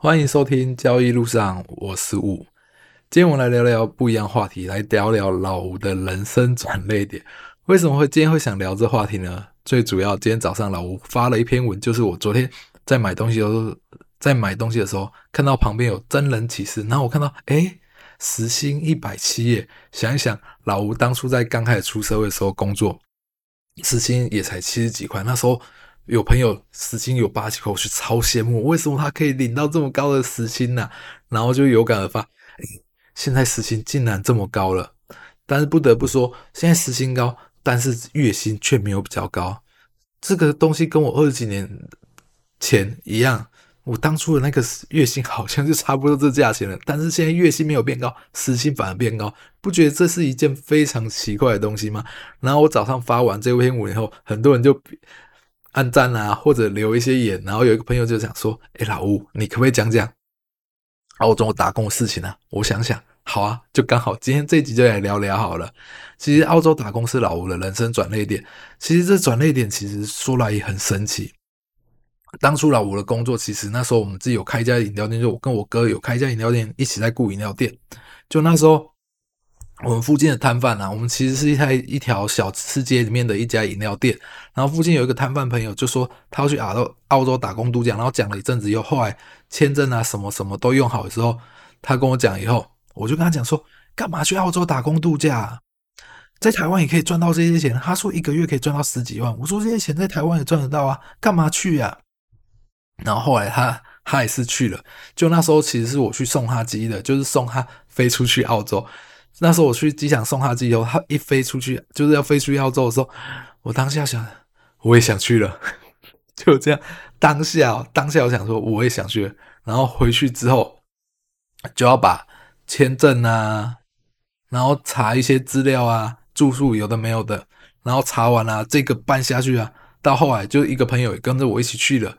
欢迎收听交易路上，我是吴。今天我们来聊聊不一样话题，来聊聊老吴的人生转捩点。为什么会今天会想聊这话题呢？最主要，今天早上老吴发了一篇文，就是我昨天在买东西的时候，在买东西的时候看到旁边有真人启事，然后我看到，诶，时薪一百七耶！想一想，老吴当初在刚开始出社会的时候工作，时薪也才七十几块，那时候。有朋友时薪有八千块，我去超羡慕，为什么他可以领到这么高的时薪呢？然后就有感而发，现在时薪竟然这么高了。但是不得不说，现在时薪高，但是月薪却没有比较高。这个东西跟我二十几年前一样，我当初的那个月薪好像就差不多这价钱了。但是现在月薪没有变高，时薪反而变高，不觉得这是一件非常奇怪的东西吗？然后我早上发完这篇文以后，很多人就。按赞啊，或者留一些言，然后有一个朋友就想说：“哎，老吴，你可不可以讲讲澳洲打工的事情啊？”我想想，好啊，就刚好今天这一集就来聊聊好了。其实澳洲打工是老吴的人生转捩点。其实这转捩点其实说来也很神奇。当初老吴的工作，其实那时候我们自己有开一家饮料店，就我跟我哥有开一家饮料店，一起在雇饮料店。就那时候。我们附近的摊贩啊，我们其实是一台一条小吃街里面的一家饮料店。然后附近有一个摊贩朋友就说他要去澳洲澳洲打工度假，然后讲了一阵子以后，后来签证啊什么什么都用好的时候，他跟我讲以后，我就跟他讲说，干嘛去澳洲打工度假？在台湾也可以赚到这些钱。他说一个月可以赚到十几万。我说这些钱在台湾也赚得到啊，干嘛去呀？然后后来他他也是去了。就那时候其实是我去送他机的，就是送他飞出去澳洲。那时候我去机场送他机以后，他一飞出去就是要飞出去澳洲的时候，我当下想，我也想去了，就这样。当下，当下我想说我也想去，然后回去之后就要把签证啊，然后查一些资料啊，住宿有的没有的，然后查完了啊，这个办下去啊，到后来就一个朋友也跟着我一起去了。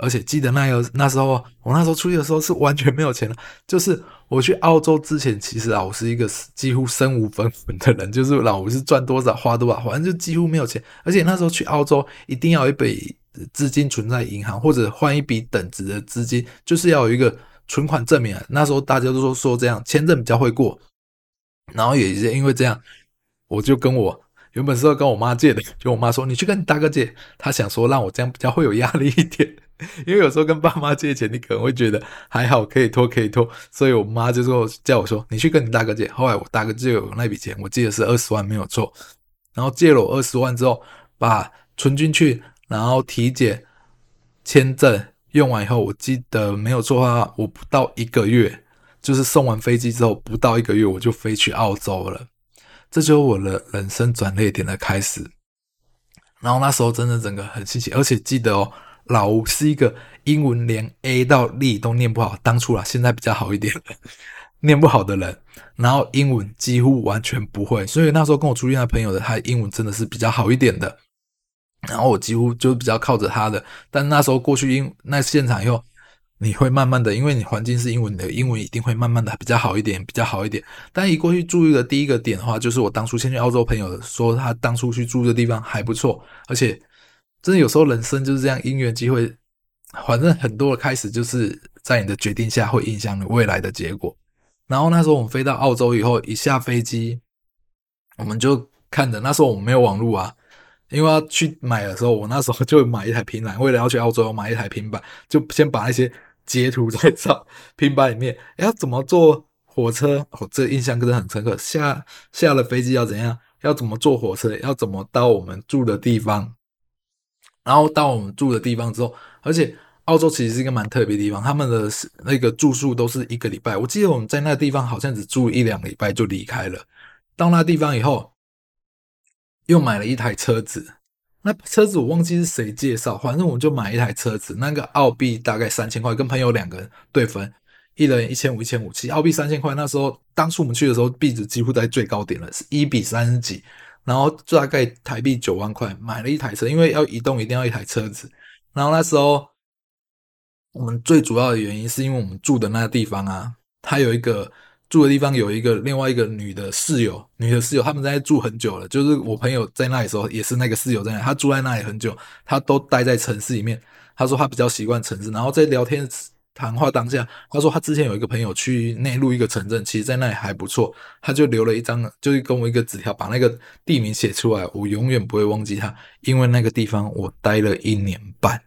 而且记得那个那时候，我那时候出去的时候是完全没有钱的。就是我去澳洲之前，其实啊，我是一个几乎身无分文的人，就是老我是赚多少花多少，反正就几乎没有钱。而且那时候去澳洲一定要有一笔资金存在银行，或者换一笔等值的资金，就是要有一个存款证明啊。那时候大家都说说这样签证比较会过，然后也是因为这样，我就跟我。原本是要跟我妈借的，就我妈说，你去跟你大哥借，她想说让我这样比较会有压力一点，因为有时候跟爸妈借钱，你可能会觉得还好，可以拖可以拖，所以我妈就说叫我说，你去跟你大哥借。后来我大哥就有那笔钱，我记得是二十万没有错，然后借了我二十万之后，把存进去，然后体检、签证用完以后，我记得没有错的话，我不到一个月，就是送完飞机之后不到一个月，我就飞去澳洲了。这就是我的人生转捩点的开始，然后那时候真的整个很新奇，而且记得哦，老吴是一个英文连 A 到 D 都念不好，当初啊，现在比较好一点了，念不好的人，然后英文几乎完全不会，所以那时候跟我出去的朋友的，他英文真的是比较好一点的，然后我几乎就比较靠着他的，但那时候过去英那现场以后。你会慢慢的，因为你环境是英文的，英文一定会慢慢的比较好一点，比较好一点。但一过去注意的第一个点的话，就是我当初先去澳洲，朋友的说他当初去住的地方还不错，而且真的有时候人生就是这样，因缘机会，反正很多的开始就是在你的决定下会影响你未来的结果。然后那时候我们飞到澳洲以后，一下飞机，我们就看着那时候我们没有网络啊。因为要去买的时候，我那时候就买一台平板，为了要去澳洲，我买一台平板，就先把那些。截图在 照平板里面，要怎么坐火车？我、这、印象真的很深刻。下下了飞机要怎样？要怎么坐火车？要怎么到我们住的地方？然后到我们住的地方之后，而且澳洲其实是一个蛮特别的地方，他们的那个住宿都是一个礼拜。我记得我们在那个地方好像只住一两个礼拜就离开了。到那地方以后，又买了一台车子。那车子我忘记是谁介绍，反正我们就买一台车子，那个澳币大概三千块，跟朋友两个人对分，一人一千五，一千五，七澳币三千块。那时候当初我们去的时候，币值几乎在最高点了，是一比三十几，然后大概台币九万块买了一台车，因为要移动一定要一台车子。然后那时候我们最主要的原因是因为我们住的那个地方啊，它有一个。住的地方有一个另外一个女的室友，女的室友他们在那住很久了。就是我朋友在那里的时候，也是那个室友在那里，他住在那里很久，他都待在城市里面。他说他比较习惯城市，然后在聊天谈话当下，他说他之前有一个朋友去内陆一个城镇，其实在那里还不错，他就留了一张，就是跟我一个纸条，把那个地名写出来，我永远不会忘记他，因为那个地方我待了一年半，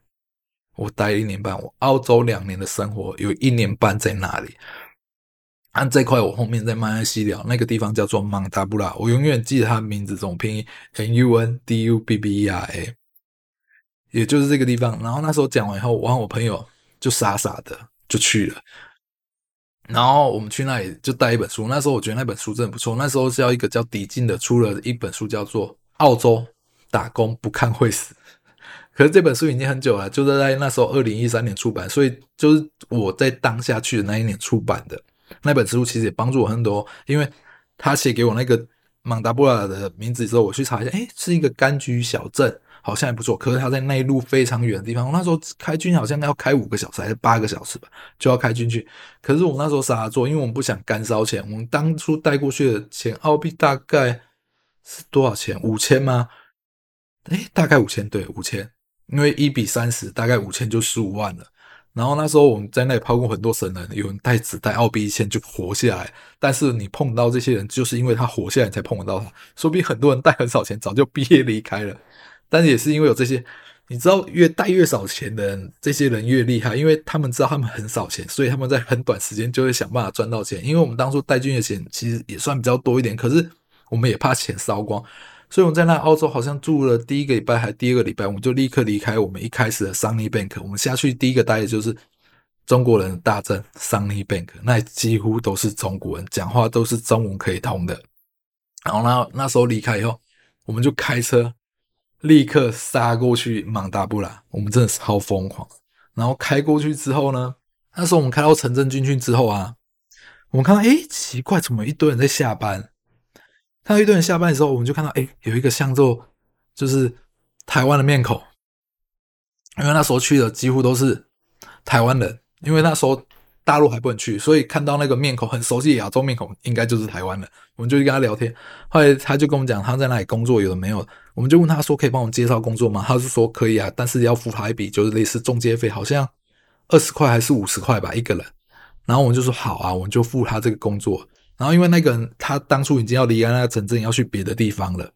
我待了一年半，我澳洲两年的生活有一年半在那里。按这块，我后面再慢慢细聊。那个地方叫做蒙达布拉，我永远记得它的名字，怎么拼音？N U N D U B B E R A，也就是这个地方。然后那时候讲完以后，我和我朋友就傻傻的就去了。然后我们去那里就带一本书，那时候我觉得那本书真的不错。那时候是要一个叫迪进的出了一本书，叫做《澳洲打工不看会死》。可是这本书已经很久了，就是在那时候二零一三年出版，所以就是我在当下去的那一年出版的。那本书其实也帮助我很多，因为他写给我那个蒙达布拉的名字之后，我去查一下，诶，是一个柑橘小镇，好像还不错。可是他在内陆非常远的地方，我那时候开军好像要开五个小时还是八个小时吧，就要开进去。可是我那时候傻做，因为我们不想干烧钱。我们当初带过去的钱澳币大概是多少钱？五千吗？诶，大概五千，对，五千。因为一比三十，大概五千就十五万了。然后那时候我们在那里碰过很多神人，有人带只带澳币一千就活下来，但是你碰到这些人，就是因为他活下来才碰得到他。说不定很多人带很少钱，早就毕业离开了。但是也是因为有这些，你知道越带越少钱的人，这些人越厉害，因为他们知道他们很少钱，所以他们在很短时间就会想办法赚到钱。因为我们当初带进去的钱其实也算比较多一点，可是我们也怕钱烧光。所以我们在那澳洲好像住了第一个礼拜还第二个礼拜，我们就立刻离开我们一开始的 Sunny Bank。我们下去第一个待的就是中国人的大镇 Sunny Bank，那几乎都是中国人，讲话都是中文可以通的。然后那那时候离开以后，我们就开车立刻杀过去蒙达布拉，我们真的是超疯狂。然后开过去之后呢，那时候我们开到城镇进去之后啊，我们看到诶奇怪，怎么一堆人在下班？看到一堆人下班的时候，我们就看到，哎，有一个像做就是台湾的面孔，因为那时候去的几乎都是台湾人，因为那时候大陆还不能去，所以看到那个面孔很熟悉的亚洲面孔，应该就是台湾人。我们就去跟他聊天，后来他就跟我们讲他在那里工作，有的没有，我们就问他说可以帮我们介绍工作吗？他是说可以啊，但是要付他一笔就是类似中介费，好像二十块还是五十块吧一个人。然后我们就说好啊，我们就付他这个工作。然后，因为那个人他当初已经要离开那个城镇，要去别的地方了，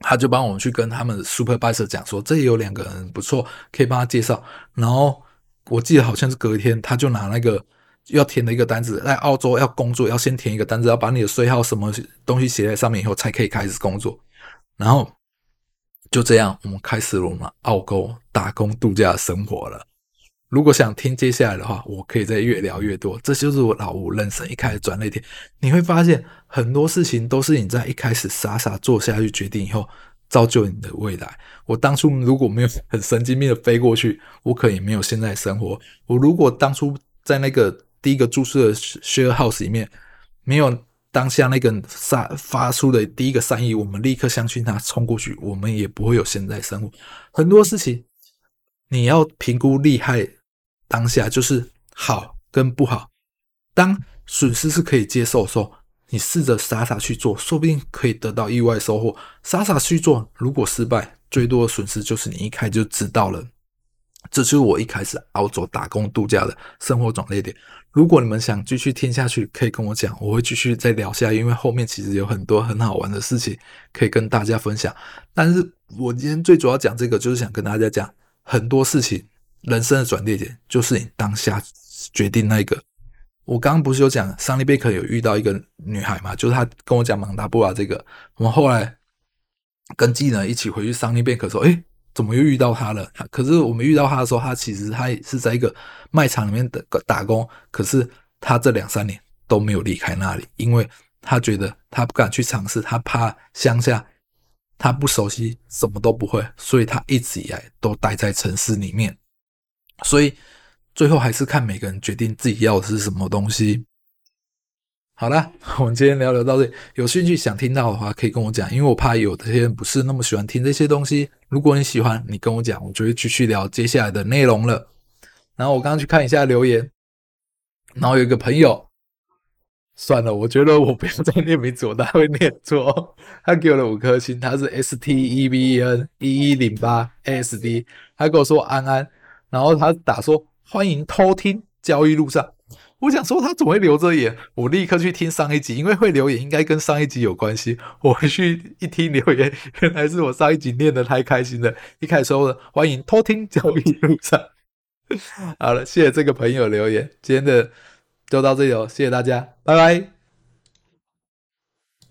他就帮我们去跟他们 supervisor 讲说，这里有两个人不错，可以帮他介绍。然后我记得好像是隔一天，他就拿那个要填的一个单子，在澳洲要工作，要先填一个单子，要把你的税号什么东西写在上面以后，才可以开始工作。然后就这样，我们开始了我们澳洲打工度假的生活了。如果想听接下来的话，我可以再越聊越多。这就是我老吴人生一开始转捩点。你会发现很多事情都是你在一开始傻傻做下去决定以后，造就你的未来。我当初如果没有很神经病的飞过去，我可能也没有现在生活。我如果当初在那个第一个住宿的 share house 里面，没有当下那个发发出的第一个善意，我们立刻相信他冲过去，我们也不会有现在生活。很多事情你要评估厉害。当下就是好跟不好，当损失是可以接受的时候，你试着傻傻去做，说不定可以得到意外收获。傻傻去做，如果失败，最多的损失就是你一开就知道了。这就是我一开始澳洲打工度假的生活转捩点。如果你们想继续听下去，可以跟我讲，我会继续再聊下，因为后面其实有很多很好玩的事情可以跟大家分享。但是我今天最主要讲这个，就是想跟大家讲很多事情。人生的转捩点就是你当下决定那个。我刚刚不是有讲桑尼贝克有遇到一个女孩嘛？就是他跟我讲蒙达布拉这个。我们后来跟技能一起回去桑尼贝克说：“诶，怎么又遇到他了？”可是我们遇到他的时候，他其实他也是在一个卖场里面的打工。可是他这两三年都没有离开那里，因为他觉得他不敢去尝试，他怕乡下，他不熟悉，什么都不会，所以他一直以来都待在城市里面。所以最后还是看每个人决定自己要的是什么东西。好了，我们今天聊聊到这里，有兴趣想听到的话，可以跟我讲，因为我怕有些人不是那么喜欢听这些东西。如果你喜欢，你跟我讲，我就会继续聊接下来的内容了。然后我刚刚去看一下留言，然后有一个朋友，算了，我觉得我不要再念名字，我大会念错。他给我了五颗星，他是 S T E V E N 一一零八 S D，他跟我说安安。然后他打说欢迎偷听，交易路上。我想说他怎么会留着眼？我立刻去听上一集，因为会留言应该跟上一集有关系。我去一听留言，原来是我上一集念的太开心了。一开始说的欢迎偷听交易路上。好了，谢谢这个朋友留言，今天的就到这里哦，谢谢大家，拜拜。